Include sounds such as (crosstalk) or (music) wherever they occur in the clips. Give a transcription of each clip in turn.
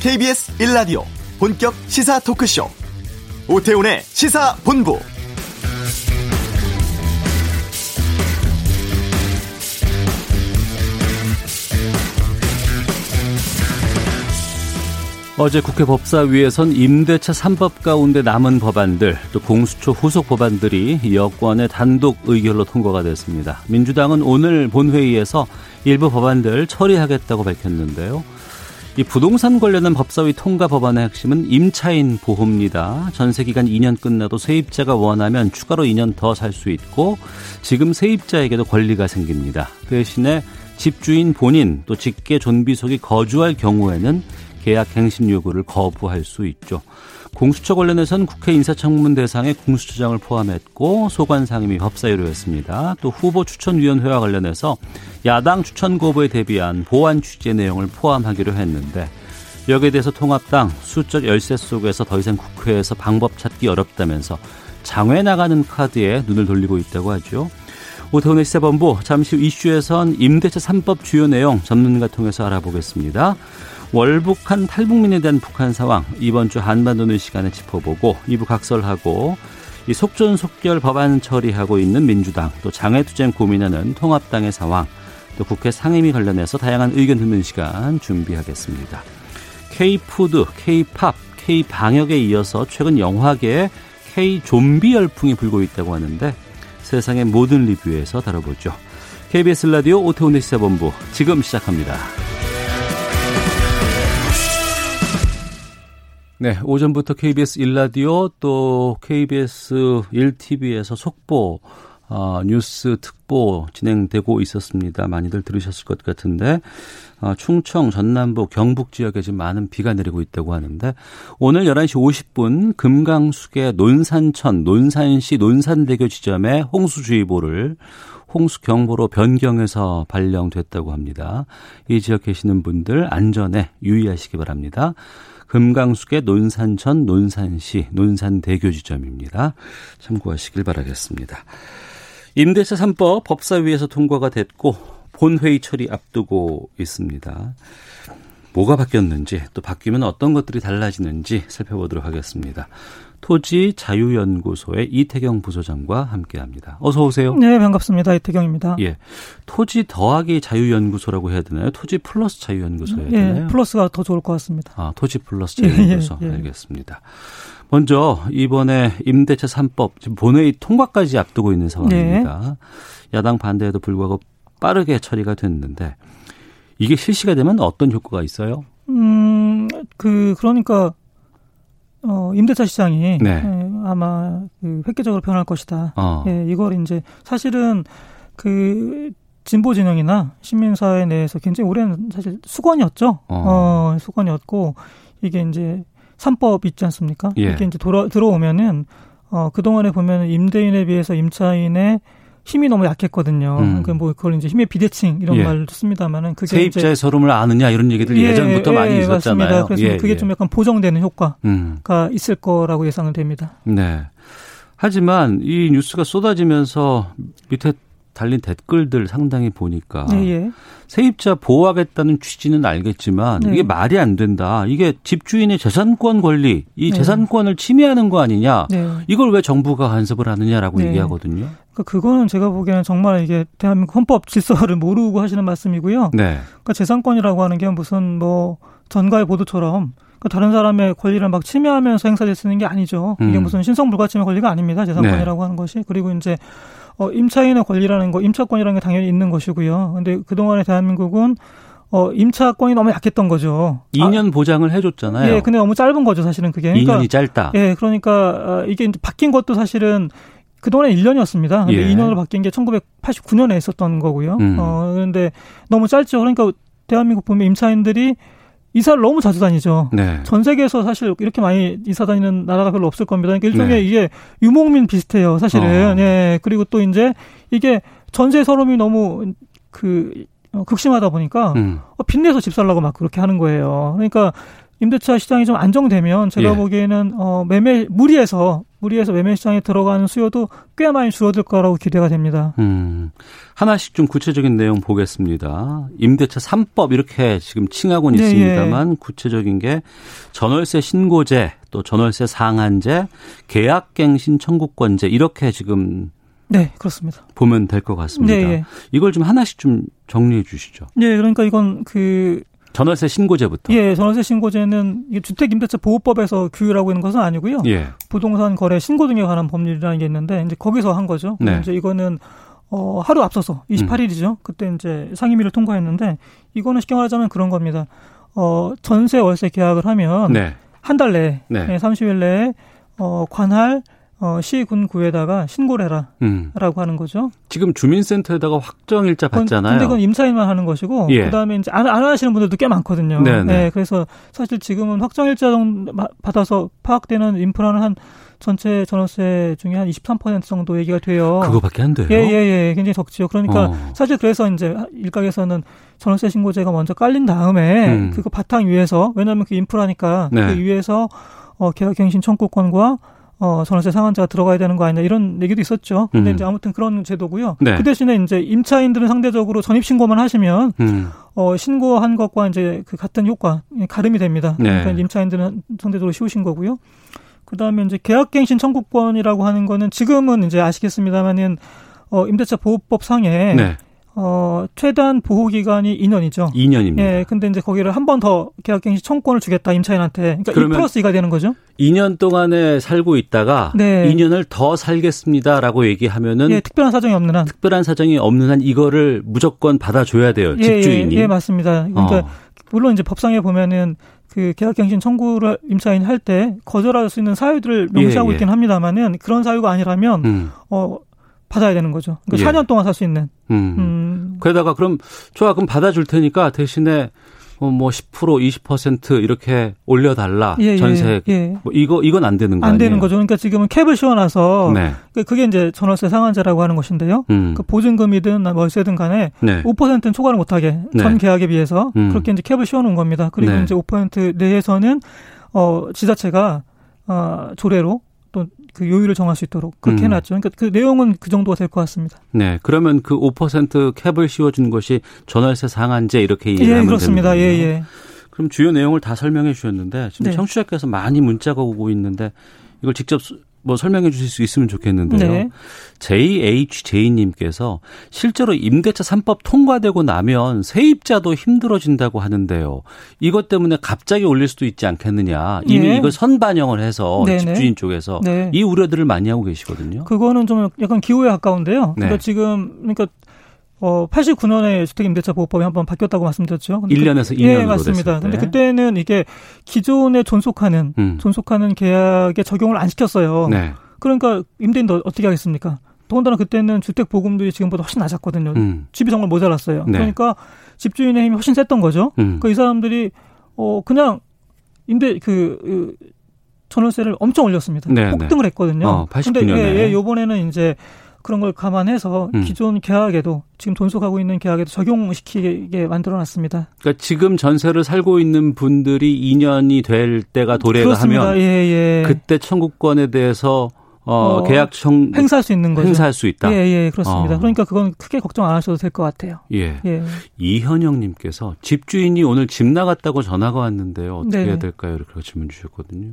KBS 1라디오 본격 시사 토크쇼 오태훈의 시사본부 어제 국회 법사위에선 임대차 3법 가운데 남은 법안들 또 공수처 후속 법안들이 여권의 단독 의결로 통과가 됐습니다. 민주당은 오늘 본회의에서 일부 법안들 처리하겠다고 밝혔는데요. 이 부동산 관련한 법사위 통과 법안의 핵심은 임차인 보호입니다. 전세 기간 2년 끝나도 세입자가 원하면 추가로 2년 더 살 수 있고 지금 세입자에게도 권리가 생깁니다. 그 대신에 집주인 본인 또 직계 존비 속이 거주할 경우에는 계약 갱신 요구를 거부할 수 있죠. 공수처 관련해서는 국회 인사청문 대상에 공수처장을 포함했고 소관 상임위 법사위로였습니다. 또 후보 추천위원회와 관련해서 야당 추천 거부에 대비한 보완 취재 내용을 포함하기로 했는데 여기에 대해서 통합당 수적 열세 속에서 더 이상 국회에서 방법 찾기 어렵다면서 장외 나가는 카드에 눈을 돌리고 있다고 하죠. 오태훈의 시사본부 잠시 후 이슈에선 임대차 3법 주요 내용 전문가 통해서 알아보겠습니다. 월북한 탈북민에 대한 북한 상황 이번 주 한반도 는 시간에 짚어보고 이부 각설하고 이 속전속결 법안 처리하고 있는 민주당 또 장애투쟁 고민하는 통합당의 상황 또 국회 상임위 관련해서 다양한 의견 듣는 시간 준비하겠습니다. K-푸드, K-팝, K-방역에 이어서 최근 영화계에 K-좀비 열풍이 불고 있다고 하는데 세상의 모든 리뷰에서 다뤄보죠. KBS 라디오 오태훈의 시사본부 지금 시작합니다. 네, 오전부터 KBS 1라디오 또 KBS 1TV에서 속보 어, 뉴스 특보 진행되고 있었습니다. 많이들 들으셨을 것 같은데 어, 충청, 전남부, 경북 지역에 지금 많은 비가 내리고 있다고 하는데 오늘 11시 50분 금강수계 논산천, 논산시 논산대교 지점에 홍수주의보를 홍수경보로 변경해서 발령됐다고 합니다. 이 지역 계시는 분들 안전에 유의하시기 바랍니다. 금강숙의 논산천 논산시 논산대교 지점입니다. 참고하시길 바라겠습니다. 임대차 3법 법사위에서 통과가 됐고 본회의 처리 앞두고 있습니다. 뭐가 바뀌었는지 또 바뀌면 어떤 것들이 달라지는지 살펴보도록 하겠습니다. 토지 자유연구소의 이태경 부소장과 함께합니다. 어서 오세요. 네, 반갑습니다. 이태경입니다. 예, 토지 더하기 자유연구소라고 해야 되나요? 토지 플러스 자유연구소 해야 예, 되나요? 플러스가 더 좋을 것 같습니다. 아, 토지 플러스 자유연구소 예, 예, 예. 알겠습니다. 먼저 이번에 임대차 3법 지금 본회의 통과까지 앞두고 있는 상황입니다. 네. 야당 반대에도 불구하고 빠르게 처리가 됐는데 이게 실시가 되면 어떤 효과가 있어요? 음, 그 그러니까 어, 임대차 시장이 네. 예, 아마 그 획기적으로 변할 것이다. 어. 예, 이걸 이제 사실은 그 진보 진영이나 시민사회 내에서 굉장히 오랜 사실 수건이었죠. 어, 어 수건이었고 이게 이제 삼법 있지 않습니까? 예. 이게 이제 돌아 들어오면은 어 그동안에 보면은 임대인에 비해서 임차인의 힘이 너무 약했거든요. 음. 그러니까 뭐 그걸 이제 힘의 비대칭 이런 예. 말을 씁니다만은 그게 세입자의 서름을 아느냐 이런 얘기들 예, 전부터 예, 많이 있었잖아요. 맞습니다. 그래서 예, 그게 예. 좀 약간 보정되는 효과가 음. 있을 거라고 예상은 됩니다. 네. 하지만 이 뉴스가 쏟아지면서 밑에 달린 댓글들 상당히 보니까 예, 예. 세입자 보호하겠다는 취지는 알겠지만 네. 이게 말이 안 된다. 이게 집주인의 재산권 권리, 이 네. 재산권을 침해하는 거 아니냐. 네. 이걸 왜 정부가 간섭을 하느냐라고 네. 얘기하거든요. 그러니까 그거는 제가 보기에는 정말 이게 대한민국 헌법 질서를 모르고 하시는 말씀이고요. 네. 그러니까 재산권이라고 하는 게 무슨 뭐 전가의 보도처럼 그러니까 다른 사람의 권리를 막 침해하면서 행사될 수 있는 게 아니죠. 이게 음. 무슨 신성 불가침의 권리가 아닙니다. 재산권이라고 네. 하는 것이. 그리고 이제 어, 임차인의 권리라는 거, 임차권이라는 게 당연히 있는 것이고요. 근데 그동안에 대한민국은 어, 임차권이 너무 약했던 거죠. 2년 아, 보장을 해줬잖아요. 예, 근데 너무 짧은 거죠, 사실은 그게. 그러니까, 2년이 짧다. 예, 그러니까 어, 이게 이제 바뀐 것도 사실은 그동안에 1년이었습니다. 근데 예. 2년으로 바뀐 게 1989년에 있었던 거고요. 음. 어, 그런데 너무 짧죠. 그러니까 대한민국 보면 임차인들이 이사를 너무 자주 다니죠. 네. 전 세계에서 사실 이렇게 많이 이사 다니는 나라가 별로 없을 겁니다. 그러니까 일종의 네. 이게 유목민 비슷해요, 사실은. 어. 예. 그리고 또 이제 이게 전세 서름이 너무 그 어, 극심하다 보니까 음. 어, 빚내서 집 살라고 막 그렇게 하는 거예요. 그러니까 임대차 시장이 좀 안정되면 제가 예. 보기에는 어 매매 무리해서 무리해서 매매 시장에 들어가는 수요도 꽤 많이 줄어들 거라고 기대가 됩니다. 음. 하나씩 좀 구체적인 내용 보겠습니다. 임대차 3법 이렇게 지금 칭하고는 네, 있습니다만 예. 구체적인 게 전월세 신고제, 또 전월세 상한제, 계약갱신 청구권제 이렇게 지금 네, 그렇습니다. 보면 될 것 같습니다. 네, 예. 이걸 좀 하나씩 좀 정리해 주시죠. 네, 그러니까 이건 그 전월세 신고제부터. 예, 전월세 신고제는 주택 임대차 보호법에서 규율하고 있는 것은 아니고요. 예. 부동산 거래 신고 등에 관한 법률이라는 게 있는데 이제 거기서 한 거죠. 네. 이제 이거는 어 하루 앞서서 28일이죠. 음. 그때 이제 상임위를 통과했는데 이거는 쉽게 말하자면 그런 겁니다. 어 전세 월세 계약을 하면 네. 한달 내에 네. 30일 내에 어 관할 어, 시, 군, 구에다가 신고를 해라. 음. 라고 하는 거죠. 지금 주민센터에다가 확정일자 받잖아요. 근데 그건 임차인만 하는 것이고, 예. 그 다음에 이제 안, 안 하시는 분들도 꽤 많거든요. 네네. 네. 네, 그래서 사실 지금은 확정일자 정도 받아서 파악되는 인프라는 한 전체 전월세 중에 한 23% 정도 얘기가 돼요. 그거밖에 안 돼요? 예, 예, 예. 굉장히 적지요. 그러니까 어. 사실 그래서 이제 일각에서는 전월세 신고제가 먼저 깔린 다음에 음. 그거 바탕 위에서, 왜냐하면 그 인프라니까 네. 그 위에서 어, 계약갱신 청구권과 어, 전월세 상한제가 들어가야 되는 거 아니냐 이런 얘기도 있었죠. 근데 음. 이제 아무튼 그런 제도고요. 네. 그 대신에 이제 임차인들은 상대적으로 전입 신고만 하시면 음. 어, 신고한 것과 이제 그 같은 효과 가름이 됩니다. 네. 그러니까 임차인들은 상대적으로 쉬우신 거고요. 그다음에 이제 계약갱신 청구권이라고 하는 거는 지금은 이제 아시겠습니다만은 어, 임대차 보호법 상에 네. 어, 최단 보호 기간이 2년이죠. 2년입니다. 예, 근데 이제 거기를 한 번 더 계약갱신 청구권을 주겠다 임차인한테. 그러니까 2 플러스 2가 되는 거죠. 2년 동안에 살고 있다가 네. 2년을 더 살겠습니다라고 얘기하면은 예, 특별한 사정이 없는 한 특별한 사정이 없는 한 이거를 무조건 받아 줘야 돼요. 예, 집주인이. 예, 예 맞습니다. 그러니까 어. 물론 이제 법상에 보면은 그 계약갱신 청구를 임차인이 할 때 거절할 수 있는 사유들을 명시하고 예, 예. 있긴 합니다만은 그런 사유가 아니라면 음. 어 받아야 되는 거죠. 그러니까 예. 4년 동안 살 수 있는. 음. 음. 그러다가 그럼 좋아 그럼 받아줄 테니까 대신에 뭐10% 20% 이렇게 올려달라 예, 예, 전세 예. 뭐 이거 이건 안 되는 거안 되는 거죠. 그러니까 지금은 캡을 씌워놔서 네. 그, 그게 이제 전월세 상한제라고 하는 것인데요. 음. 그 보증금이든 월세든 간에 네. 5%는 초과를 못하게 네. 전 계약에 비해서 음. 그렇게 이제 캡을 씌워놓은 겁니다. 그리고 네. 이제 5% 내에서는 어 지자체가 어 조례로 그 요율을 정할 수 있도록 그렇게 음. 해놨죠. 그러니까 그 내용은 그 정도가 될 것 같습니다. 네, 그러면 그 5% 캡을 씌워준 것이 전월세 상한제 이렇게 이해하면 예, 그렇습니다. 예, 예. 그럼 주요 내용을 다 설명해 주셨는데 지금 네. 청취자께서 많이 문자가 오고 있는데 이걸 직접 뭐 설명해 주실 수 있으면 좋겠는데요. 네. JHJ님께서 실제로 임대차 3법 통과되고 나면 세입자도 힘들어진다고 하는데요. 이것 때문에 갑자기 올릴 수도 있지 않겠느냐. 이미 네. 이걸 선반영을 해서 네네. 집주인 쪽에서 네. 이 우려들을 많이 하고 계시거든요. 그거는 좀 약간 기호에 가까운데요. 그러니까 네. 지금 그러니까 어 89년에 주택임대차 보호법이 한번 바뀌었다고 말씀드렸죠. 1년에서 2년으로 예, 맞습니다. 근데 그때는 이게 기존에 존속하는 음. 존속하는 계약에 적용을 안 시켰어요. 네. 그러니까 임대인도 어떻게 하겠습니까? 더군다나 그때는 주택 보금들이 지금보다 훨씬 낮았거든요. 음. 집이 정말 모자랐어요. 네. 그러니까 집주인의 힘이 훨씬 셌던 거죠. 음. 그이 사람들이 어 그냥 임대 그, 그 전월세를 엄청 올렸습니다. 네, 폭등을 네. 했거든요. 어, 89년에. 근데 예, 예, 요번에는 이제 그런 걸 감안해서 음. 기존 계약에도 지금 존속하고 있는 계약에도 적용시키게 만들어 놨습니다. 그러니까 지금 전세를 살고 있는 분들이 2년이 될 때가 도래가 그렇습니다. 하면 예, 예. 그때 청구권에 대해서 어, 어, 계약 청 행사할 수 있는 거죠. 행사할 수 있다. 예, 예, 그렇습니다. 어. 그러니까 그건 크게 걱정 안 하셔도 될 것 같아요. 예. 예. 이현영 님께서 집주인이 오늘 집 나갔다고 전화가 왔는데요. 어떻게 네네. 해야 될까요? 이렇게 질문 주셨거든요.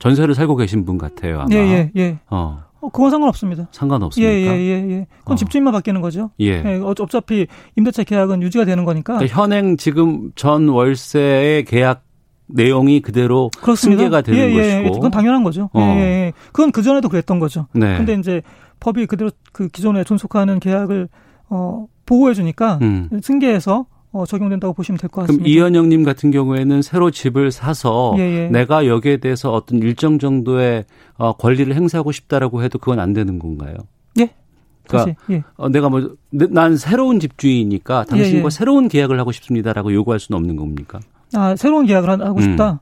전세를 살고 계신 분 같아요. 아마. 예, 예, 예. 어. 어, 그건 상관없습니다. 상관없습니까? 예, 예, 예, 예. 그건 어. 집주인만 바뀌는 거죠. 예. 예. 어차피 임대차 계약은 유지가 되는 거니까. 그러니까 현행 지금 전 월세의 계약 내용이 그대로 그렇습니다. 승계가 되는 예, 예, 것이고. 그건 당연한 거죠. 어. 예, 예. 그건 그 전에도 그랬던 거죠. 네. 근데 이제 법이 그대로 그 기존에 존속하는 계약을 어 보호해 주니까 음. 승계해서 어, 적용된다고 보시면 될 것 같습니다. 그럼 이현영님 같은 경우에는 새로 집을 사서 예, 예. 내가 여기에 대해서 어떤 일정 정도의 어, 권리를 행사하고 싶다라고 해도 그건 안 되는 건가요? 예. 그러니까 예. 어, 내가 뭐 난 새로운 집주인이니까 당신과 예, 예. 새로운 계약을 하고 싶습니다라고 요구할 수는 없는 겁니까? 아 새로운 계약을 하고 싶다. 음.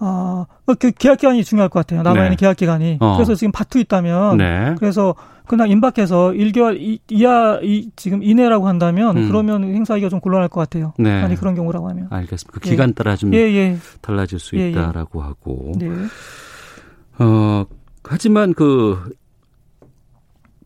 아, 그 계약 기간이 중요할 것 같아요. 남아있는 네. 계약 기간이. 어. 그래서 지금 바투 있다면, 네. 그래서 그냥 임박해서 1개월 이, 이하 이, 지금 이내라고 한다면 음. 그러면 행사하기가 좀 곤란할 것 같아요. 네. 만약 그런 경우라고 하면. 알겠습니다. 그 기간 예. 따라 좀 예, 예. 달라질 수 예, 예. 있다라고 하고. 네. 어 하지만 그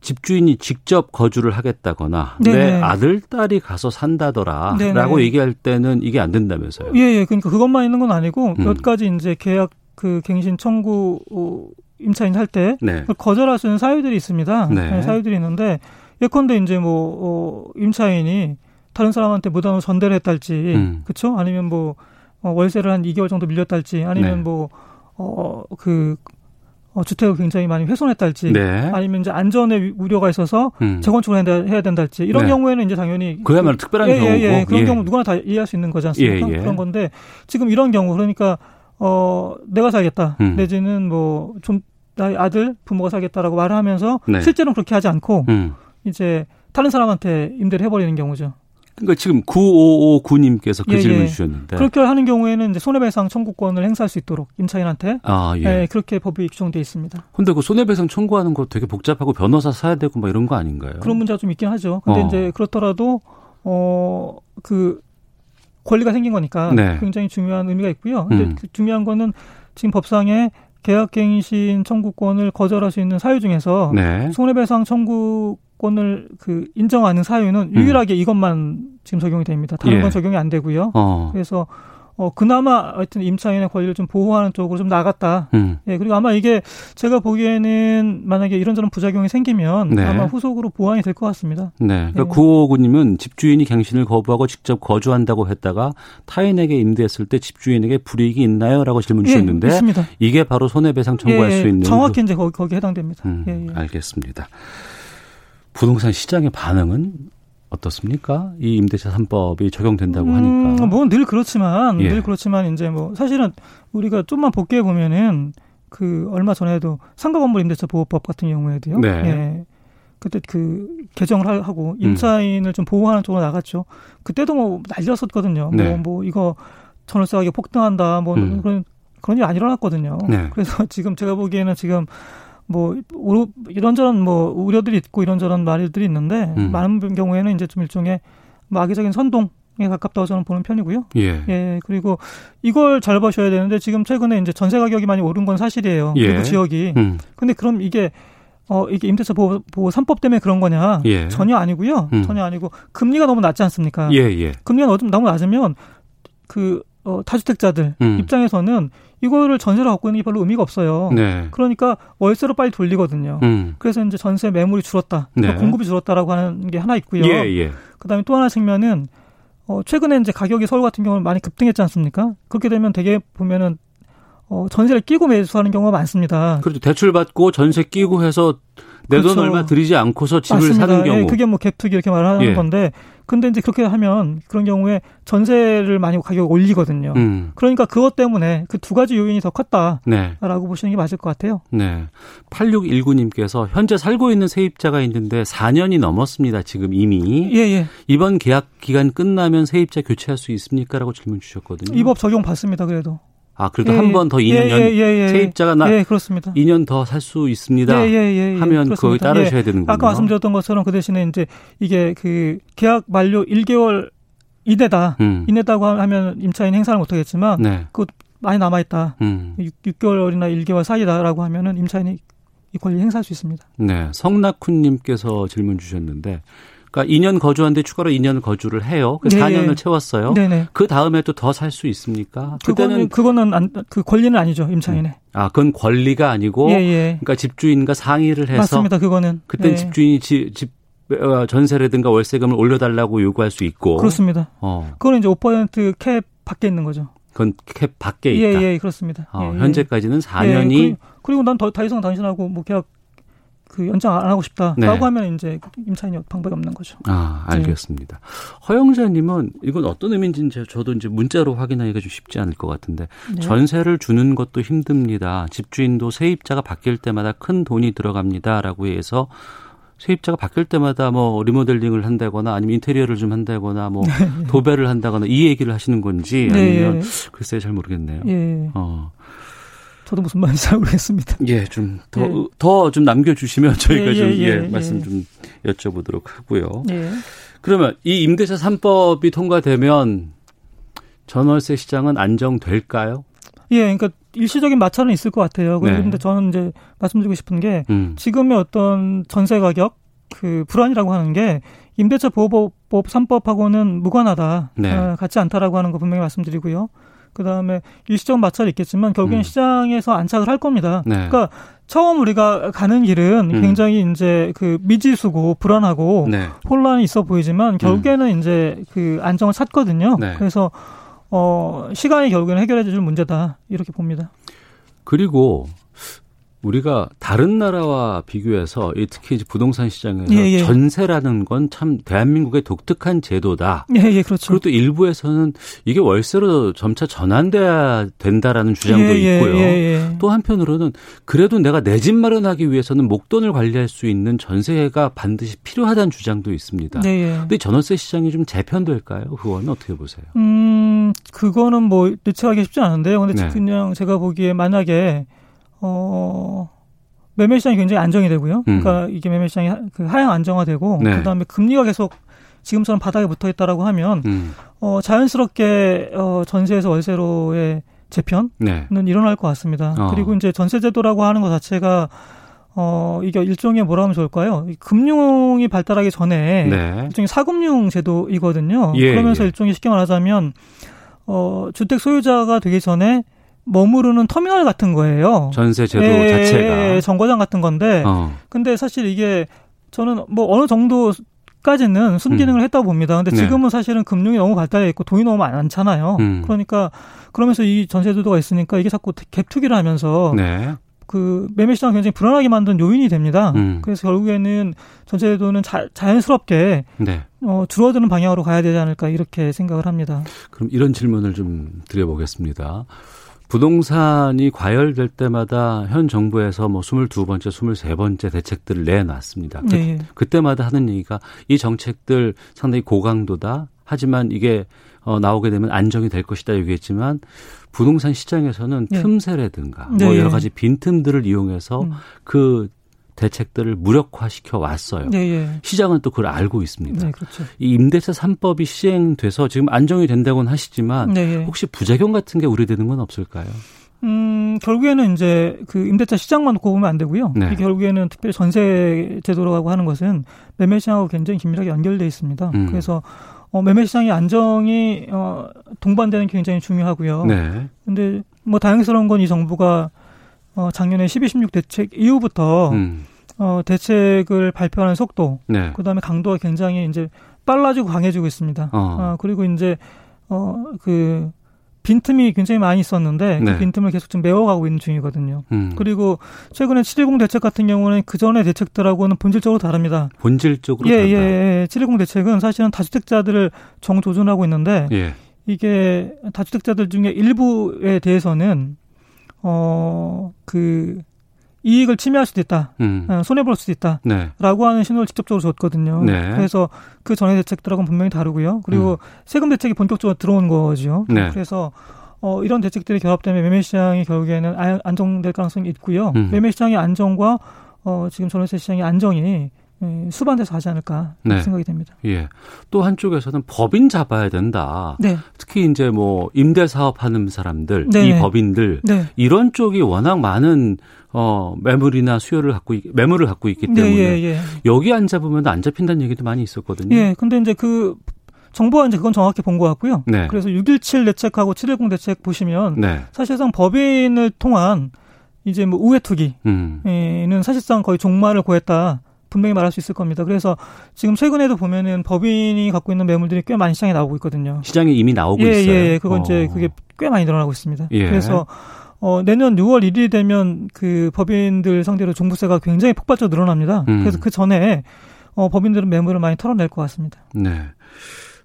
집주인이 직접 거주를 하겠다거나 네네. 내 아들 딸이 가서 산다더라라고. 얘기할 때는 이게 안 된다면서요? 예, 예. 그러니까 그것만 있는 건 아니고 음. 몇 가지 이제 계약 그 갱신 청구 어, 임차인 할때 네. 거절할 수 있는 사유들이 있습니다. 네. 네. 사유들이 있는데 예컨대 이제 뭐 어, 임차인이 다른 사람한테 무단으로 전대를 했달지, 음. 그렇죠? 아니면 뭐 어, 월세를 한 2개월 정도 밀렸달지, 아니면 네. 뭐 어 그 어, 주택을 굉장히 많이 훼손했달지, 네. 아니면 이제 안전에 우려가 있어서 음. 재건축을 해야 된달지 이런 네. 경우에는 이제 당연히 그야말로 그, 특별한 예, 경우고 예, 예. 그런 예. 경우 누구나 다 이해할 수 있는 거지 않습니까? 예, 예. 그런 건데 지금 이런 경우 그러니까 어 내가 살겠다 음. 내지는 뭐 좀 나의 아들 부모가 살겠다라고 말을 하면서 네. 실제로는 그렇게 하지 않고 음. 이제 다른 사람한테 임대를 해버리는 경우죠. 그러니까 지금 9559님께서 그 예, 질문 예. 주셨는데 그렇게 하는 경우에는 이제 손해배상 청구권을 행사할 수 있도록 임차인한테 아, 예. 예 그렇게 법이 규정돼 있습니다. 근데 그 손해배상 청구하는 거 되게 복잡하고 변호사 사야 되고 막 이런 거 아닌가요? 그런 문제가 좀 있긴 하죠. 근데 어. 이제 그렇더라도 어그 권리가 생긴 거니까 네. 굉장히 중요한 의미가 있고요. 근데 음. 그 중요한 거는 지금 법상에 계약갱신 청구권을 거절할 수 있는 사유 중에서 네. 손해배상 청구 권을 그 인정하는 사유는 음. 유일하게 이것만 지금 적용이 됩니다. 다른 예. 건 적용이 안 되고요. 어. 그래서 어, 그나마 하여튼 임차인의 권리를 좀 보호하는 쪽으로 좀 나갔다. 음. 예, 그리고 아마 이게 제가 보기에는 만약에 이런저런 부작용이 생기면 네. 아마 후속으로 보완이 될 것 같습니다. 네. 그러니까 예. 구호구님은 집주인이 갱신을 거부하고 직접 거주한다고 했다가 타인에게 임대했을 때 집주인에게 불이익이 있나요? 라고 질문 예, 주셨는데. 예. 이게 바로 손해배상 청구할 예, 수 있는. 정확히 이제 거기, 거기에 해당됩니다. 음, 예, 예. 알겠습니다. 부동산 시장의 반응은 어떻습니까? 이 임대차 3법이 적용된다고 음, 하니까. 뭐늘 그렇지만 예. 늘 그렇지만 이제 뭐 사실은 우리가 좀만 복귀해 보면은 그 얼마 전에도 상가 건물 임대차 보호법 같은 경우에도요. 네. 예. 그때 그 개정을 하고 음. 임차인을 음. 좀 보호하는 쪽으로 나갔죠. 그때도 뭐 난리였었거든요. 뭐, 네. 뭐, 뭐 이거 전월세 가격 폭등한다. 뭐 음. 그런 그런 일이 안 일어났거든요. 네. 그래서 (laughs) 지금 제가 보기에는 지금 뭐 이런저런 뭐 우려들이 있고 이런저런 말들이 있는데 음. 많은 경우에는 이제 좀 일종의 뭐 악의적인 선동 에 가깝다고 저는 보는 편이고요. 예. 예. 그리고 이걸 잘 보셔야 되는데 지금 최근에 이제 전세 가격이 많이 오른 건 사실이에요. 예. 일부 지역이. 음. 근데 그럼 이게 어 이게 임대차 보호, 보호 3법 때문에 그런 거냐? 예. 전혀 아니고요. 음. 전혀 아니고 금리가 너무 낮지 않습니까? 예, 예. 금리가 너무 낮으면 그 어, 다주택자들 음. 입장에서는 이거를 전세로 갖고 있는 게 별로 의미가 없어요. 네. 그러니까 월세로 빨리 돌리거든요. 음. 그래서 이제 전세 매물이 줄었다, 그러니까 네. 공급이 줄었다라고 하는 게 하나 있고요. 예, 예. 그다음에 또 하나 측면은 어, 최근에 이제 가격이 서울 같은 경우는 많이 급등했지 않습니까? 그렇게 되면 되게 보면은 어, 전세를 끼고 매수하는 경우가 많습니다. 그렇죠. 대출 받고 전세 끼고 해서 내돈 그렇죠. 얼마 들이지 않고서 집을 맞습니다. 사는 경우. 예, 그게 뭐 갭투기 이렇게 말하는 예. 건데 근데 이제 그렇게 하면 그런 경우에 전세를 많이 가격 올리거든요. 음. 그러니까 그것 때문에 그 두 가지 요인이 더 컸다라고 네. 보시는 게 맞을 것 같아요. 네. 8619님께서 현재 살고 있는 세입자가 있는데 4년이 넘었습니다. 지금 이미. 예, 예. 이번 계약 기간 끝나면 세입자 교체할 수 있습니까?라고 질문 주셨거든요. 이 법 적용 받습니다. 그래도. 아, 그래도 예, 한번 더 2년 예, 예, 예, 예, 세입자가 나 예, 그렇습니다. 2년 더 살 수 있습니다. 하면 거기 따르셔야 되는군요. 아까 말씀드렸던 것처럼 그 대신에 이제 이게 그 계약 만료 1개월 이내다. 음. 이내다고 하면 임차인 행사를 못 하겠지만 네. 그 많이 남아 있다. 음. 6, 개월이나 1개월 사이다라고 하면은 임차인이 이 권리 행사할 수 있습니다. 네. 성낙훈 님께서 질문 주셨는데 그러니까 2년 거주한데 추가로 2년 거주를 해요. 그 4년을 채웠어요. 네네. 그 다음에 또 더 살 수 있습니까? 그거는 그거는 안, 그 권리는 아니죠 임차인의. 음. 아, 그건 권리가 아니고, 예, 예. 그러니까 집주인과 상의를 해서 맞습니다. 그거는 그때 예. 집주인이 집, 집 어, 전세라든가 월세금을 올려달라고 요구할 수 있고. 그렇습니다. 어. 그거는 이제 5%캡 밖에 있는 거죠. 그건 캡 밖에 예, 있다. 예, 예 그렇습니다. 어, 예, 현재까지는 4년이. 예, 그리고, 난 더, 더 이상 당신하고 뭐 계약 그 연장 안 하고 싶다라고 네. 하면 이제 임차인이 방법이 없는 거죠. 아, 알겠습니다. 네. 허영자님은 이건 어떤 의미인지 저도 이제 문자로 확인하기가 좀 쉽지 않을 것 같은데 네. 전세를 주는 것도 힘듭니다. 집주인도 세입자가 바뀔 때마다 큰 돈이 들어갑니다라고 해서 세입자가 바뀔 때마다 뭐 리모델링을 한다거나 아니면 인테리어를 좀 한다거나 뭐 (laughs) 네. 도배를 한다거나 이 얘기를 하시는 건지 네. 아니면 글쎄 잘 모르겠네요. 예. 어. 저도 무슨 말인지 잘 모르겠습니다. 예, 좀 더 더좀 예. 남겨주시면 저희가 예, 좀 예, 예, 예, 말씀 좀 여쭤보도록 하고요. 예. 그러면 이 임대차 3법이 통과되면 전월세 시장은 안정될까요? 예, 그러니까 일시적인 마찰은 있을 것 같아요. 그런데 네. 저는 이제 말씀드리고 싶은 게 음. 지금의 어떤 전세 가격 그 불안이라고 하는 게 임대차 보호법 3법하고는 무관하다. 네. 어, 같지 않다라고 하는 거 분명히 말씀드리고요. 그 다음에 일시적 마찰이 있겠지만 결국엔 음. 시장에서 안착을 할 겁니다. 네. 그러니까 처음 우리가 가는 길은 음. 굉장히 이제 그 미지수고 불안하고 네. 혼란이 있어 보이지만 결국에는 음. 이제 그 안정을 찾거든요. 네. 그래서 어 시간이 결국에는 해결해 줄 문제다 이렇게 봅니다. 그리고 우리가 다른 나라와 비교해서 특히 이제 부동산 시장에서 예, 예. 전세라는 건 참 대한민국의 독특한 제도다. 예, 예, 그렇죠. 그리고 또 일부에서는 이게 월세로 점차 전환돼야 된다라는 주장도 예, 예 있고요. 예, 또 한편으로는 그래도 내가 내 집 마련하기 위해서는 목돈을 관리할 수 있는 전세가 반드시 필요하다는 주장도 있습니다. 네, 예. 근데 전월세 시장이 좀 재편될까요? 그거는 어떻게 보세요? 음, 그거는 뭐 예측하기 쉽지 않은데요. 근데 네. 그냥 제가 보기에 만약에 어, 매매 시장이 굉장히 안정이 되고요. 음. 그러니까 이게 매매 시장이 그 하향 안정화되고 네. 그다음에 금리가 계속 지금처럼 바닥에 붙어 있다라고 하면 음. 어 자연스럽게 어 전세에서 월세로의 재편은 네. 일어날 것 같습니다. 어. 그리고 이제 전세 제도라고 하는 것 자체가 어 이게 일종의 뭐라 하면 좋을까요? 금융이 발달하기 전에 네. 일종의 사금융 제도이거든요. 예, 그러면서 예. 일종의 쉽게 말하자면 어 주택 소유자가 되기 전에 머무르는 터미널 같은 거예요. 전세 제도 예, 자체가 정거장 같은 건데. 어. 근데 사실 이게 저는 뭐 어느 정도 까지는 순기능을 음. 했다고 봅니다. 근데 네. 지금은 네. 사실은 금융이 너무 발달해 있고 돈이 너무 많잖아요. 음. 그러니까 그러면서 이 전세제도가 있으니까 이게 자꾸 갭투기를 하면서 네. 그 매매 시장을 굉장히 불안하게 만든 요인이 됩니다. 음. 그래서 결국에는 전세제도는 자, 자연스럽게 네. 어, 줄어드는 방향으로 가야 되지 않을까 이렇게 생각을 합니다. 그럼 이런 질문을 좀 드려보겠습니다. 부동산이 과열될 때마다 현 정부에서 뭐 22번째, 23번째 대책들을 내놨습니다. 그, 네. 그때마다 하는 얘기가 이 정책들 상당히 고강도다. 하지만 이게 어, 나오게 되면 안정이 될 것이다 얘기했지만 부동산 시장에서는 네. 틈새라든가 뭐 네. 뭐 여러 가지 빈틈들을 이용해서 음. 그 대책들을 무력화시켜 왔어요. 네, 예. 시장은 또 그걸 알고 있습니다. 네, 그렇죠. 이 임대차 3법이 시행돼서 지금 안정이 된다고는 하시지만 네, 예. 혹시 부작용 같은 게 우려되는 건 없을까요? 음, 결국에는 이제 그 임대차 시장만 놓고 보면 안 되고요. 네. 결국에는 특별히 전세 제도라고 하는 것은 매매 시장하고 굉장히 긴밀하게 연결돼 있습니다. 음. 그래서 어, 매매 시장의 안정이 어, 동반되는 게 굉장히 중요하고요. 네. 근데 뭐 다행스러운 건 이 정부가 어, 작년에 12, 16 대책 이후부터 음. 어, 대책을 발표하는 속도, 네. 그 다음에 강도가 굉장히 이제 빨라지고 강해지고 있습니다. 어. 어 그리고 이제, 어, 그, 빈틈이 굉장히 많이 있었는데 그 네. 그 빈틈을 계속 좀 메워가고 있는 중이거든요. 음. 그리고 최근에 710 대책 같은 경우는 그 전의 대책들하고는 본질적으로 다릅니다. 본질적으로 예, 예, 예. 710 대책은 사실은 다주택자들을 정조준하고 있는데 예. 이게 다주택자들 중에 일부에 대해서는 어, 그, 이익을 침해할 수도 있다. 음. 어, 손해 볼 수도 있다. 네. 라고 하는 신호를 직접적으로 줬거든요. 네. 그래서 그 전의 대책들하고는 분명히 다르고요. 그리고 음. 세금 대책이 본격적으로 들어온 거죠. 네. 그래서 어, 이런 대책들이 결합되면 매매 시장이 결국에는 안정될 가능성이 있고요. 음. 매매 시장의 안정과 어, 지금 전월세 시장의 안정이 예, 수반돼서 하지 않을까 네. 생각이 됩니다. 예. 또 한쪽에서는 법인 잡아야 된다. 네. 특히 이제 뭐 임대 사업하는 사람들, 네. 이 법인들 네. 이런 쪽이 워낙 많은 어 매물이나 수요를 갖고 매물을 갖고 있기 네, 때문에 예, 예. 여기 안 잡으면 안 잡힌다는 얘기도 많이 있었거든요. 예. 근데 이제 그 정부가 이제 그건 정확히 본 것 같고요. 네. 그래서 617 대책하고 710 대책 보시면 네. 사실상 법인을 통한 이제 뭐 우회 투기는 음. 사실상 거의 종말을 고했다. 분명히 말할 수 있을 겁니다. 그래서 지금 최근에도 보면은 법인이 갖고 있는 매물들이 꽤 많이 시장에 나오고 있거든요. 시장에 이미 나오고 예, 있어요. 예, 그건 어. 이제 그게 꽤 많이 늘어나고 있습니다. 예. 그래서 어, 내년 6월 1일이 되면 그 법인들 상대로 종부세가 굉장히 폭발적으로 늘어납니다. 음. 그래서 그 전에 어, 법인들은 매물을 많이 털어낼 것 같습니다. 네.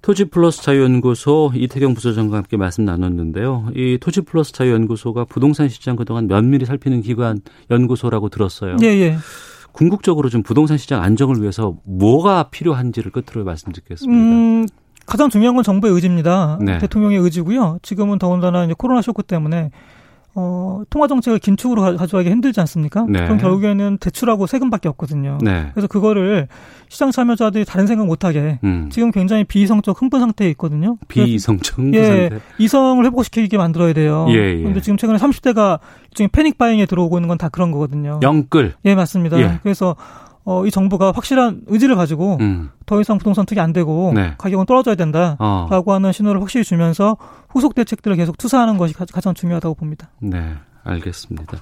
토지 플러스 자유연구소 이태경 부소장과 함께 말씀 나눴는데요. 이 토지 플러스 자유연구소가 부동산 시장 그동안 면밀히 살피는 기관 연구소라고 들었어요. 예, 예. 궁극적으로 좀 부동산 시장 안정을 위해서 뭐가 필요한지를 끝으로 말씀드리겠습니다. 음, 가장 중요한 건 정부의 의지입니다. 네. 대통령의 의지고요. 지금은 더군다나 이제 코로나 쇼크 때문에 어, 통화 정책을 긴축으로 가져가기 힘들지 않습니까? 네. 그럼 결국에는 대출하고 세금밖에 없거든요. 네. 그래서 그거를 시장 참여자들이 다른 생각 못하게 음. 지금 굉장히 비이성적 흥분 상태에 있거든요. 비이성적 흥분 예, 상태. 이성을 회복시키게 만들어야 돼요. 예, 예. 근데 지금 최근에 30대가 지금 패닉 바잉에 들어오고 있는 건 다 그런 거거든요. 영끌. 예, 맞습니다. 예. 그래서 어, 이 정부가 확실한 의지를 가지고 음. 더 이상 부동산 투기 안 되고 네. 가격은 떨어져야 된다라고 어. 하는 신호를 확실히 주면서 후속 대책들을 계속 투사하는 것이 가장 중요하다고 봅니다. 네, 알겠습니다.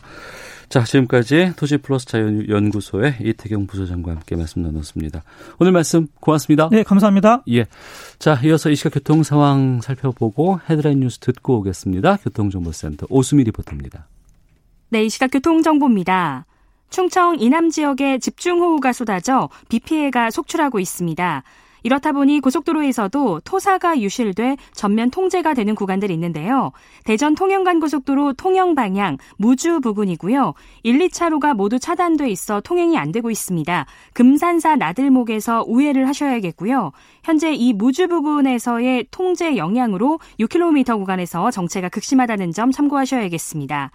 자, 지금까지 토지플러스 자연연구소의 이태경 부소장과 함께 말씀 나눴습니다. 오늘 말씀 고맙습니다. 네, 감사합니다. 예. 자, 이어서 이 시각 교통 상황 살펴보고 헤드라인 뉴스 듣고 오겠습니다. 교통정보센터 오수미 리포터입니다. 네, 이 시각 교통정보입니다. 충청 이남 지역에 집중호우가 쏟아져 비 피해가 속출하고 있습니다. 이렇다 보니 고속도로에서도 토사가 유실돼 전면 통제가 되는 구간들이 있는데요. 대전 통영간 고속도로 통영 방향 무주 부근이고요. 1, 2차로가 모두 차단돼 있어 통행이 안 되고 있습니다. 금산사 나들목에서 우회를 하셔야겠고요. 현재 이 무주 부근에서의 통제 영향으로 6km 구간에서 정체가 극심하다는 점 참고하셔야겠습니다.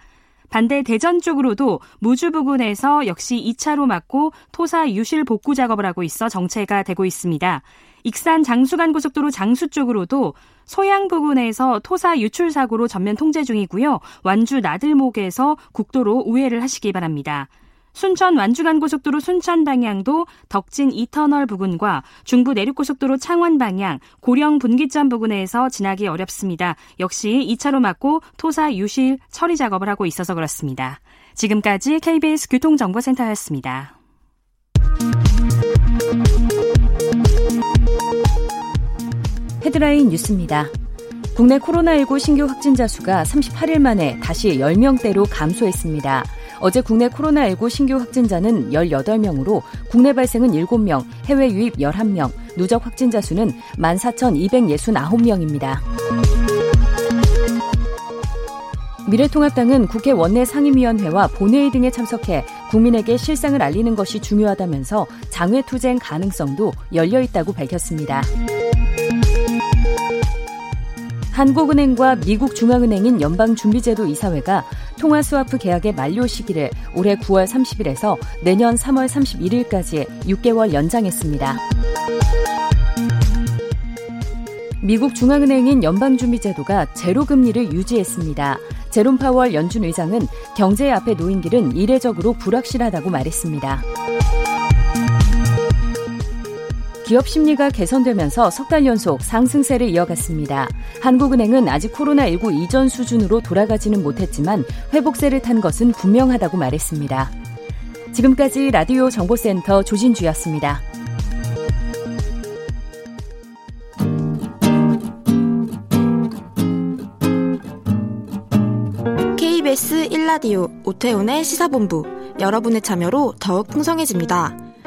반대 대전 쪽으로도 무주 부근에서 역시 2차로 막고 토사 유실 복구 작업을 하고 있어 정체가 되고 있습니다. 익산 장수간 고속도로 장수 쪽으로도 소양 부근에서 토사 유출 사고로 전면 통제 중이고요. 완주 나들목에서 국도로 우회를 하시기 바랍니다. 순천 완주간 고속도로 순천 방향도 덕진 이터널 부근과 중부 내륙고속도로 창원 방향 고령 분기점 부근에서 지나기 어렵습니다. 역시 2차로 막고 토사 유실 처리 작업을 하고 있어서 그렇습니다. 지금까지 KBS 교통정보센터였습니다. 헤드라인 뉴스입니다. 국내 코로나19 신규 확진자 수가 38일 만에 다시 10명대로 감소했습니다. 어제 국내 코로나19 신규 확진자는 18명으로 국내 발생은 7명, 해외 유입 11명, 누적 확진자 수는 14,269명입니다. 미래통합당은 국회 원내 상임위원회와 본회의 등에 참석해 국민에게 실상을 알리는 것이 중요하다면서 장외투쟁 가능성도 열려 있다고 밝혔습니다. 한국은행과 미국 중앙은행인 연방준비제도 이사회가 통화 스와프 계약의 만료 시기를 올해 9월 30일에서 내년 3월 31일까지 6개월 연장했습니다. 미국 중앙은행인 연방준비제도가 제로금리를 유지했습니다. 제롬 파월 연준 의장은 경제 앞에 놓인 길은 이례적으로 불확실하다고 말했습니다. 기업 심리가 개선되면서 석 달 연속 상승세를 이어갔습니다. 한국은행은 아직 코로나19 이전 수준으로 돌아가지는 못했지만 회복세를 탄 것은 분명하다고 말했습니다. 지금까지 라디오 정보센터 조진주였습니다. KBS 1라디오 오태훈의 시사본부 여러분의 참여로 더욱 풍성해집니다.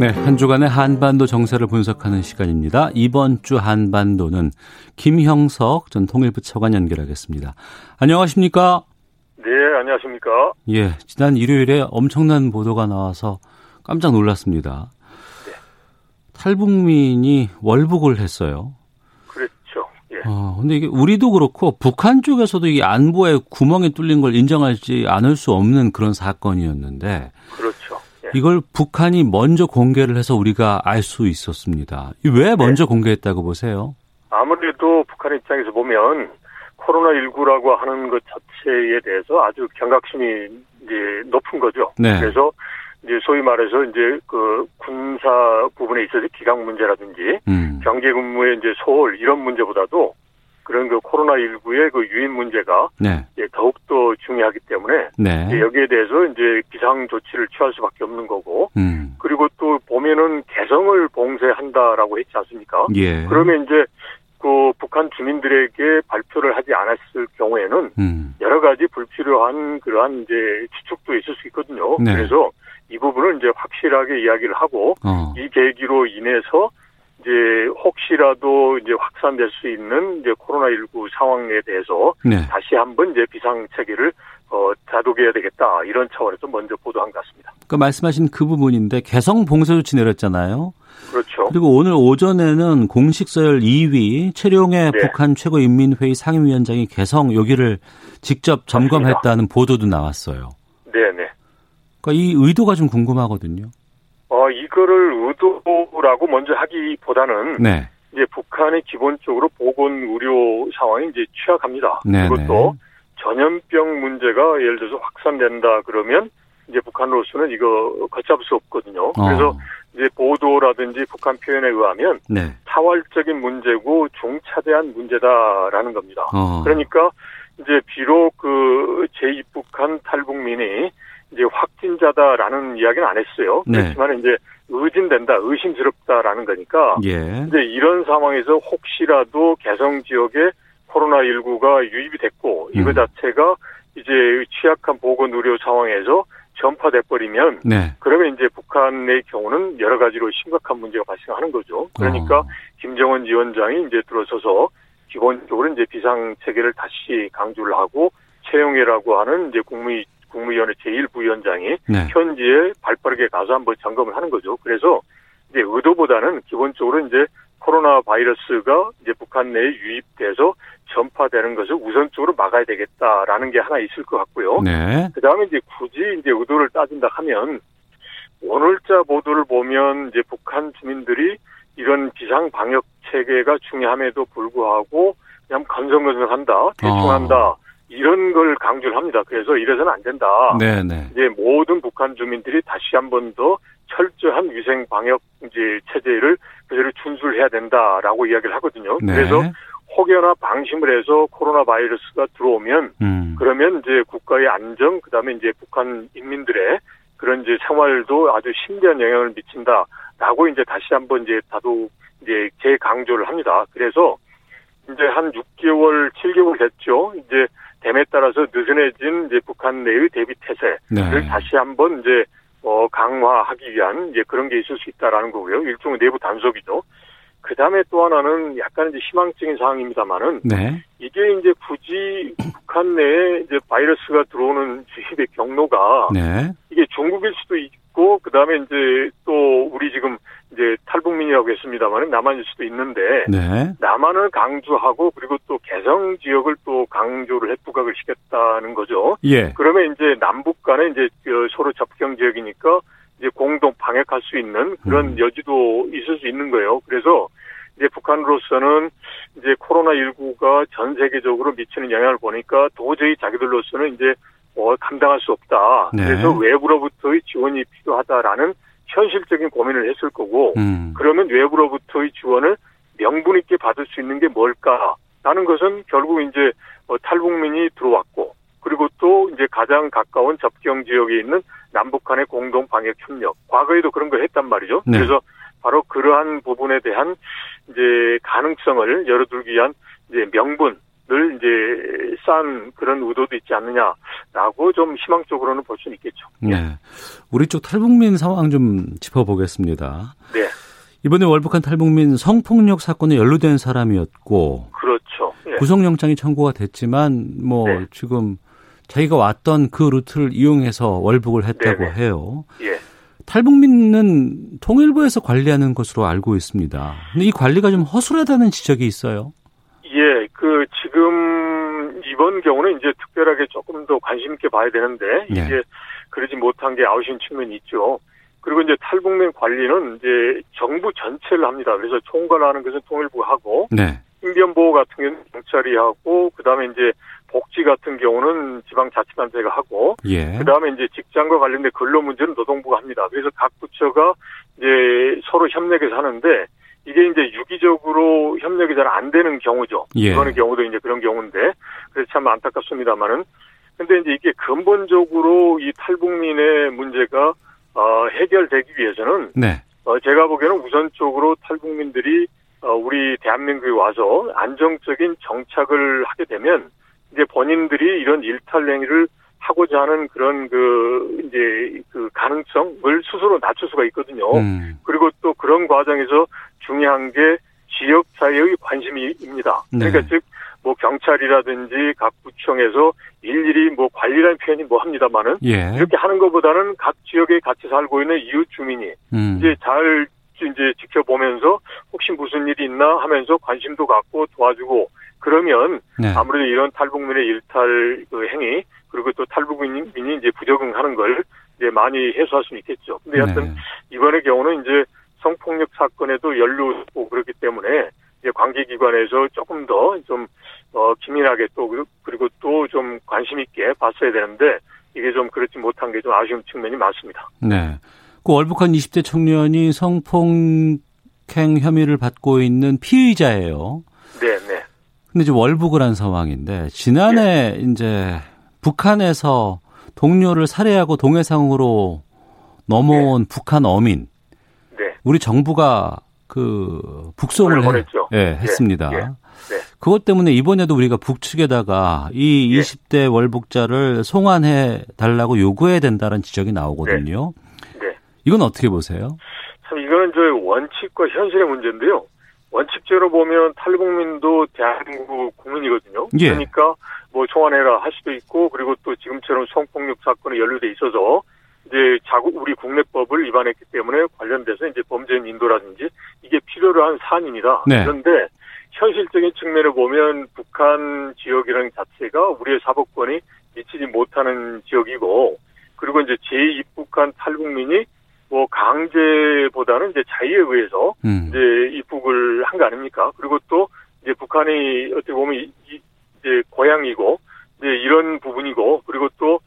네, 한 주간의 한반도 정세를 분석하는 시간입니다. 이번 주 한반도는 김형석 전 통일부 차관 연결하겠습니다. 안녕하십니까? 네, 안녕하십니까? 예, 지난 일요일에 엄청난 보도가 나와서 깜짝 놀랐습니다. 네. 탈북민이 월북을 했어요. 그렇죠. 예. 어, 근데 이게 우리도 그렇고 북한 쪽에서도 이 안보에 구멍이 뚫린 걸 인정하지 않을 수 없는 그런 사건이었는데. 그렇죠. 이걸 북한이 먼저 공개를 해서 우리가 알 수 있었습니다. 왜 먼저 네. 공개했다고 보세요? 아무래도 북한 입장에서 보면 코로나19라고 하는 것 자체에 대해서 아주 경각심이 이제 높은 거죠. 네. 그래서 이제 소위 말해서 이제 그 군사 부분에 있어서 기강 문제라든지 음. 경제 근무의 이제 소홀 이런 문제보다도 그런 그 코로나19의 그 유인 문제가 네. 더욱더 중요하기 때문에 네. 여기에 대해서 이제 비상 조치를 취할 수밖에 없는 거고 음. 그리고 또 보면은 개성을 봉쇄한다라고 했지 않습니까? 예. 그러면 이제 그 북한 주민들에게 발표를 하지 않았을 경우에는 음. 여러 가지 불필요한 그러한 이제 추측도 있을 수 있거든요. 네. 그래서 이 부분을 이제 확실하게 이야기를 하고 어. 이 계기로 인해서 이제 혹시라도 이제 확산될 수 있는 이제 코로나19 상황에 대해서 네. 다시 한번 이제 비상 체계를 어, 다독해야 되겠다 이런 차원에서 먼저 보도한 것 같습니다. 그 말씀하신 그 부분인데 개성 봉쇄 조치 내렸잖아요. 그렇죠. 그리고 오늘 오전에는 공식 서열 2위 최룡의 네. 북한 최고인민회의 상임위원장이 개성 여기를 직접 점검했다는 맞습니다. 보도도 나왔어요. 네네. 그러니까 이 의도가 좀 궁금하거든요. 어 이거를 의도라고 먼저 하기보다는 네. 이제 북한이 기본적으로 보건 의료 상황이 이제 취약합니다. 네네. 그리고 또 전염병 문제가 예를 들어서 확산된다 그러면 이제 북한으로서는 이거 걷잡을 수 없거든요. 그래서 어. 이제 보도라든지 북한 표현에 의하면 네. 사활적인 문제고 중차대한 문제다라는 겁니다. 어. 그러니까 이제 비록 그 제2북한 탈북민이 이제 확진자다라는 이야기는 안 했어요. 네. 그렇지만 이제 의심된다, 의심스럽다라는 거니까 예. 이제 이런 상황에서 혹시라도 개성 지역에 코로나 19가 유입이 됐고 이거 음. 자체가 이제 취약한 보건 의료 상황에서 전파돼 버리면 네. 그러면 이제 북한의 경우는 여러 가지로 심각한 문제가 발생하는 거죠. 그러니까 어. 김정은 위원장이 이제 들어서서 기본적으로 이제 비상 체계를 다시 강조를 하고 최영애라고 하는 이제 국무위 국무위원회 제1부위원장이 네. 현지에 발빠르게 가서 한번 점검을 하는 거죠. 그래서 이제 의도보다는 기본적으로 이제 코로나 바이러스가 이제 북한 내에 유입돼서 전파되는 것을 우선적으로 막아야 되겠다라는 게 하나 있을 것 같고요. 네. 그 다음에 이제 굳이 이제 의도를 따진다 하면 오늘자 보도를 보면 이제 북한 주민들이 이런 비상 방역 체계가 중요함에도 불구하고 그냥 건성건성한다, 대충한다. 어. 이런 걸 강조를 합니다. 그래서 이래서는 안 된다. 네네. 네. 이제 모든 북한 주민들이 다시 한 번 더 철저한 위생 방역 이제 체제를 그대로 준수해야 된다라고 이야기를 하거든요. 네. 그래서 혹여나 방심을 해서 코로나 바이러스가 들어오면 음. 그러면 이제 국가의 안정 그다음에 이제 북한 인민들의 그런 이제 생활도 아주 심대한 영향을 미친다라고 이제 다시 한번 이제 다도 이제 재강조를 합니다. 그래서 이제 한 6개월, 7개월 됐죠. 이제 됨에 따라서 느슨해진 이제 북한 내의 대비 태세를 네. 다시 한번 이제 어 강화하기 위한 이제 그런 게 있을 수 있다라는 거고요. 일종의 내부 단속이죠. 그 다음에 또 하나는 약간 이제 희망적인 상황입니다만은 네. 이게 이제 굳이 북한 내에 이제 바이러스가 들어오는 주입의 경로가 네. 이게 중국일 수도 있고 그 다음에 이제 또 우리 지금 이제 탈북민이라고 했습니다만은 남한일 수도 있는데 네. 남한을 강조하고 그리고 또 개성 지역을 또 강조를 해 부각을 시켰다는 거죠. 예. 그러면 이제 남북 간에 이제 그 서로 접경 지역이니까 이제 공동 방역할 수 있는 그런 음. 여지도 있을 수 있는 거예요. 그래서 이제 북한으로서는 이제 코로나19가 전 세계적으로 미치는 영향을 보니까 도저히 자기들로서는 이제 뭐 감당할 수 없다. 네. 그래서 외부로부터의 지원이 필요하다라는 현실적인 고민을 했을 거고, 음. 그러면 외부로부터의 지원을 명분 있게 받을 수 있는 게 뭘까 라는 것은 결국 이제 뭐 탈북민이 들어왔고, 그리고 또 이제 가장 가까운 접경 지역에 있는 남북 간의 공동 방역 협력. 과거에도 그런 걸 했단 말이죠. 네. 그래서 바로 그러한 부분에 대한 이제 가능성을 열어두기 위한 이제 명분 을 이제 쌓은 그런 의도도 있지 않느냐라고 좀 희망적으로는 볼 수는 있겠죠. 네. 우리 쪽 탈북민 상황 좀 짚어보겠습니다. 네. 이번에 월북한 탈북민 성폭력 사건에 연루된 사람이었고. 그렇죠. 네. 구속영장이 청구가 됐지만 뭐 네. 지금 자기가 왔던 그 루트를 이용해서 월북을 했다고 네네. 해요. 예. 탈북민은 통일부에서 관리하는 것으로 알고 있습니다. 근데 이 관리가 좀 허술하다는 지적이 있어요. 예, 그 지금 이번 경우는 이제 특별하게 조금 더 관심 있게 봐야 되는데 예. 이게 그러지 못한 게 아쉬운 측면이 있죠. 그리고 이제 탈북민 관리는 이제 정부 전체를 합니다. 그래서 총괄하는 것은 통일부가 하고 네. 인변보호 같은 경우는 경찰이 하고 그다음에 이제 복지 같은 경우는 지방자치단체가 하고 예. 그다음에 이제 직장과 관련된 근로 문제는 노동부가 합니다. 그래서 각 부처가 이제 서로 협력해서 하는데 이게 이제 유기적으로 협력이 잘 안 되는 경우죠. 예. 이번의 경우도 이제 그런 경우인데 그래서 참 안타깝습니다만은 근데 이제 이게 근본적으로 이 탈북민의 문제가 어, 해결되기 위해서는 네. 어, 제가 보기에는 우선적으로 탈북민들이 어, 우리 대한민국에 와서 안정적인 정착을 하게 되면 이제 본인들이 이런 일탈 행위를 하고자 하는 그런 그 이제 그 가능성을 스스로 낮출 수가 있거든요. 음. 그리고 또 그런 과정에서 중요한 게 지역 사회의 관심입니다. 네. 그러니까 즉 뭐 경찰이라든지 각 구청에서 일일이 뭐 관리라는 표현이 뭐 합니다만은 예. 이렇게 하는 것보다는 각 지역에 같이 살고 있는 이웃 주민이 음. 이제 잘 이제 지켜보면서 혹시 무슨 일이 있나 하면서 관심도 갖고 도와주고 그러면 네. 아무래도 이런 탈북민의 일탈 그 행위 그리고 또 탈북민이 이제 부적응하는 걸 이제 많이 해소할 수 있겠죠. 근데 여하튼 네. 이번의 경우는 이제 성폭력 사건에도 연루고 그렇기 때문에 이제 관계기관에서 조금 더좀 어, 기민하게 또 그리고 또 좀 관심 있게 봤어야 되는데 이게 좀 그렇지 못한 게 좀 아쉬운 측면이 많습니다. 네. 그 월북한 20대 청년이 성폭행 혐의를 받고 있는 피의자예요. 네, 네. 근데 이제 월북을 한 상황인데 지난해 네. 이제 북한에서 동료를 살해하고 동해상으로 넘어온 네. 북한 어민. 네. 우리 정부가 그 북송을 해, 예, 했습니다. 예. 예. 그것 때문에 이번에도 우리가 북측에다가 이 예. 20대 월북자를 송환해 달라고 요구해야 된다는 지적이 나오거든요. 네. 네. 이건 어떻게 보세요? 참 이거는 저 원칙과 현실의 문제인데요. 원칙적으로 보면 탈북민도 대한민국 국민이거든요. 예. 그러니까 뭐 송환해라 할 수도 있고 그리고 또 지금처럼 성폭력 사건에 연루돼 있어서 이제 자국 우리 국내법을 위반했기 때문에 관련돼서 이제 범죄인 인도라든지 이게 필요로 한 사안입니다. 네. 그런데 현실적인 측면을 보면 북한 지역이라는 자체가 우리의 사법권이 미치지 못하는 지역이고 그리고 이제 제2북한 탈북민이 뭐 강제보다는 이제 자유에 의해서 음. 이제 입국을 한 거 아닙니까? 그리고 또 이제 북한이 어떻게 보면 이제 고향이고 이제 이런 부분이고 그리고 또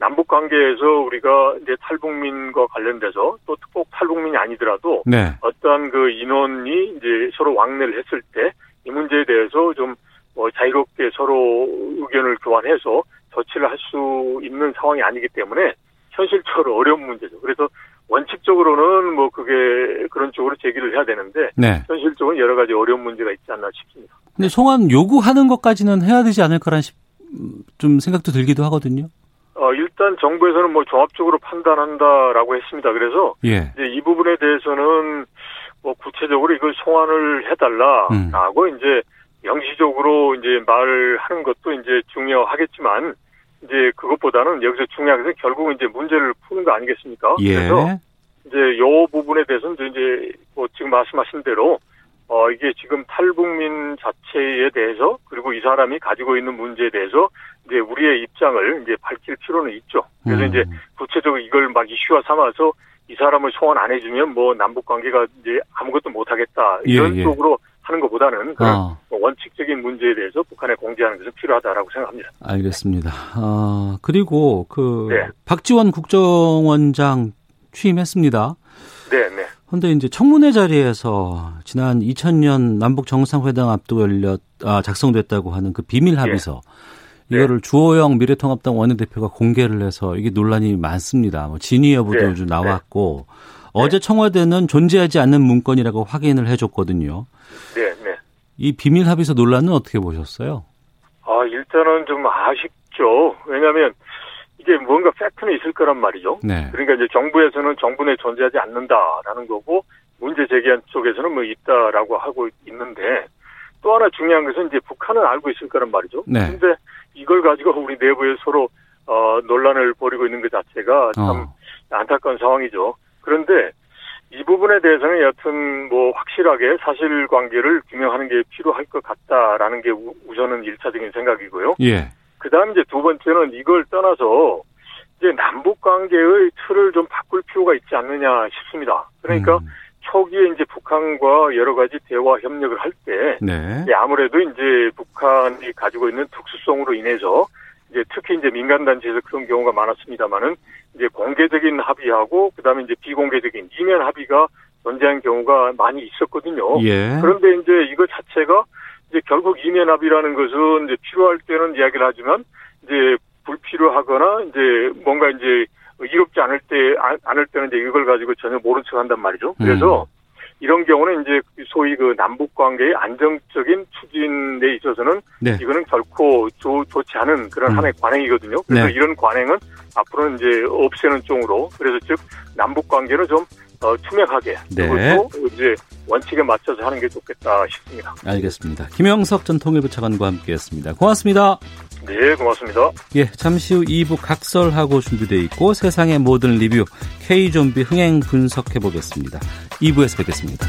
남북 관계에서 우리가 이제 탈북민과 관련돼서 또 꼭 탈북민이 아니더라도 네. 어떠한 그 인원이 이제 서로 왕래를 했을 때 이 문제에 대해서 좀 뭐 자유롭게 서로 의견을 교환해서 조치를 할 수 있는 상황이 아니기 때문에 현실적으로 어려운 문제죠. 그래서 원칙적으로는 뭐 그게 그런 쪽으로 제기를 해야 되는데 네. 현실적으로 여러 가지 어려운 문제가 있지 않나 싶습니다. 근데 송환 요구하는 것까지는 해야 되지 않을까라는 좀 생각도 들기도 하거든요. 어, 일단 정부에서는 뭐 종합적으로 판단한다라고 했습니다. 그래서 예. 이제 이 부분에 대해서는 뭐 구체적으로 이걸 송환을 해달라라고 음. 이제 영시적으로 이제 말하는 것도 이제 중요하겠지만 이제 그것보다는 여기서 중요한 것은 결국은 이제 문제를 푸는 거 아니겠습니까? 예. 그래서 이제 요 부분에 대해서는 이제 뭐 지금 말씀하신 대로 어 이게 지금 탈북민 자체에 대해서 그리고 이 사람이 가지고 있는 문제에 대해서 이제 우리의 입장을 이제 밝힐 필요는 있죠. 그래서 음. 이제 구체적으로 이걸 막 이슈화 삼아서 이 사람을 소환 안 해주면 뭐 남북 관계가 이제 아무것도 못 하겠다 이런 예, 예. 쪽으로 하는 것보다는 그런 어. 원칙적인 문제에 대해서 북한에 공개하는 것은 필요하다라고 생각합니다. 알겠습니다. 어, 그리고 그 네. 박지원 국정원장 취임했습니다. 네, 네. 그런데 이제 청문회 자리에서 지난 2000년 남북 정상회담 앞두고 열렸 아, 작성됐다고 하는 그 비밀 네. 합의서 네. 이거를 주호영 미래통합당 원내대표가 공개를 해서 이게 논란이 많습니다. 뭐 진위 여부도 네. 좀 나왔고 네. 어제 청와대는 존재하지 않는 문건이라고 확인을 해줬거든요. 네, 네. 이 비밀 합의서 논란은 어떻게 보셨어요? 아, 일단은 좀 아쉽죠. 왜냐하면 이게 뭔가 팩트는 있을 거란 말이죠. 네. 그러니까 이제 정부에서는 정부 내 존재하지 않는다라는 거고 문제 제기한 쪽에서는 뭐 있다라고 하고 있는데 또 하나 중요한 것은 이제 북한은 알고 있을 거란 말이죠. 네. 근데 이걸 가지고 우리 내부에 서로 어 논란을 벌이고 있는 것 자체가 참 어. 안타까운 상황이죠. 그런데 이 부분에 대해서는 여튼 뭐 확실하게 사실관계를 규명하는 게 필요할 것 같다라는 게 우선은 일차적인 생각이고요. 예. 그다음 이제 두 번째는 이걸 떠나서 이제 남북 관계의 틀을 좀 바꿀 필요가 있지 않느냐 싶습니다. 그러니까 음. 초기에 이제 북한과 여러 가지 대화 협력을 할때 네. 아무래도 이제 북한이 가지고 있는 특수성으로 인해서 이제 특히 이제 민간 단체에서 그런 경우가 많았습니다만은 이제 공개적인 합의하고 그다음에 이제 비공개적인 이면 합의가 존재한 경우가 많이 있었거든요. 예. 그런데 이제 이거 자체가 이제 결국 이면 합의라는 것은 이제 필요할 때는 이야기를 하지만 이제 불필요하거나 이제 뭔가 이제 이롭지 않을 때 않을 때는 이제 이걸 가지고 전혀 모른 척한단 말이죠. 그래서 음. 이런 경우는 이제 소위 그 남북 관계의 안정적인 추진에 있어서는 네. 이거는 결코 좋, 좋지 않은 그런 음. 하나의 관행이거든요. 그래서 네. 이런 관행은 앞으로는 이제 없애는 쪽으로 그래서 즉 남북 관계는 좀 어, 투명하게 네. 그리고 이제 원칙에 맞춰서 하는 게 좋겠다 싶습니다. 알겠습니다. 김영석 전 통일부 차관과 함께했습니다. 고맙습니다. 네, 고맙습니다. 예, 잠시 후 2부 각설하고 준비되어 있고 세상의 모든 리뷰 K 좀비 흥행 분석해 보겠습니다. 2부에서 뵙겠습니다.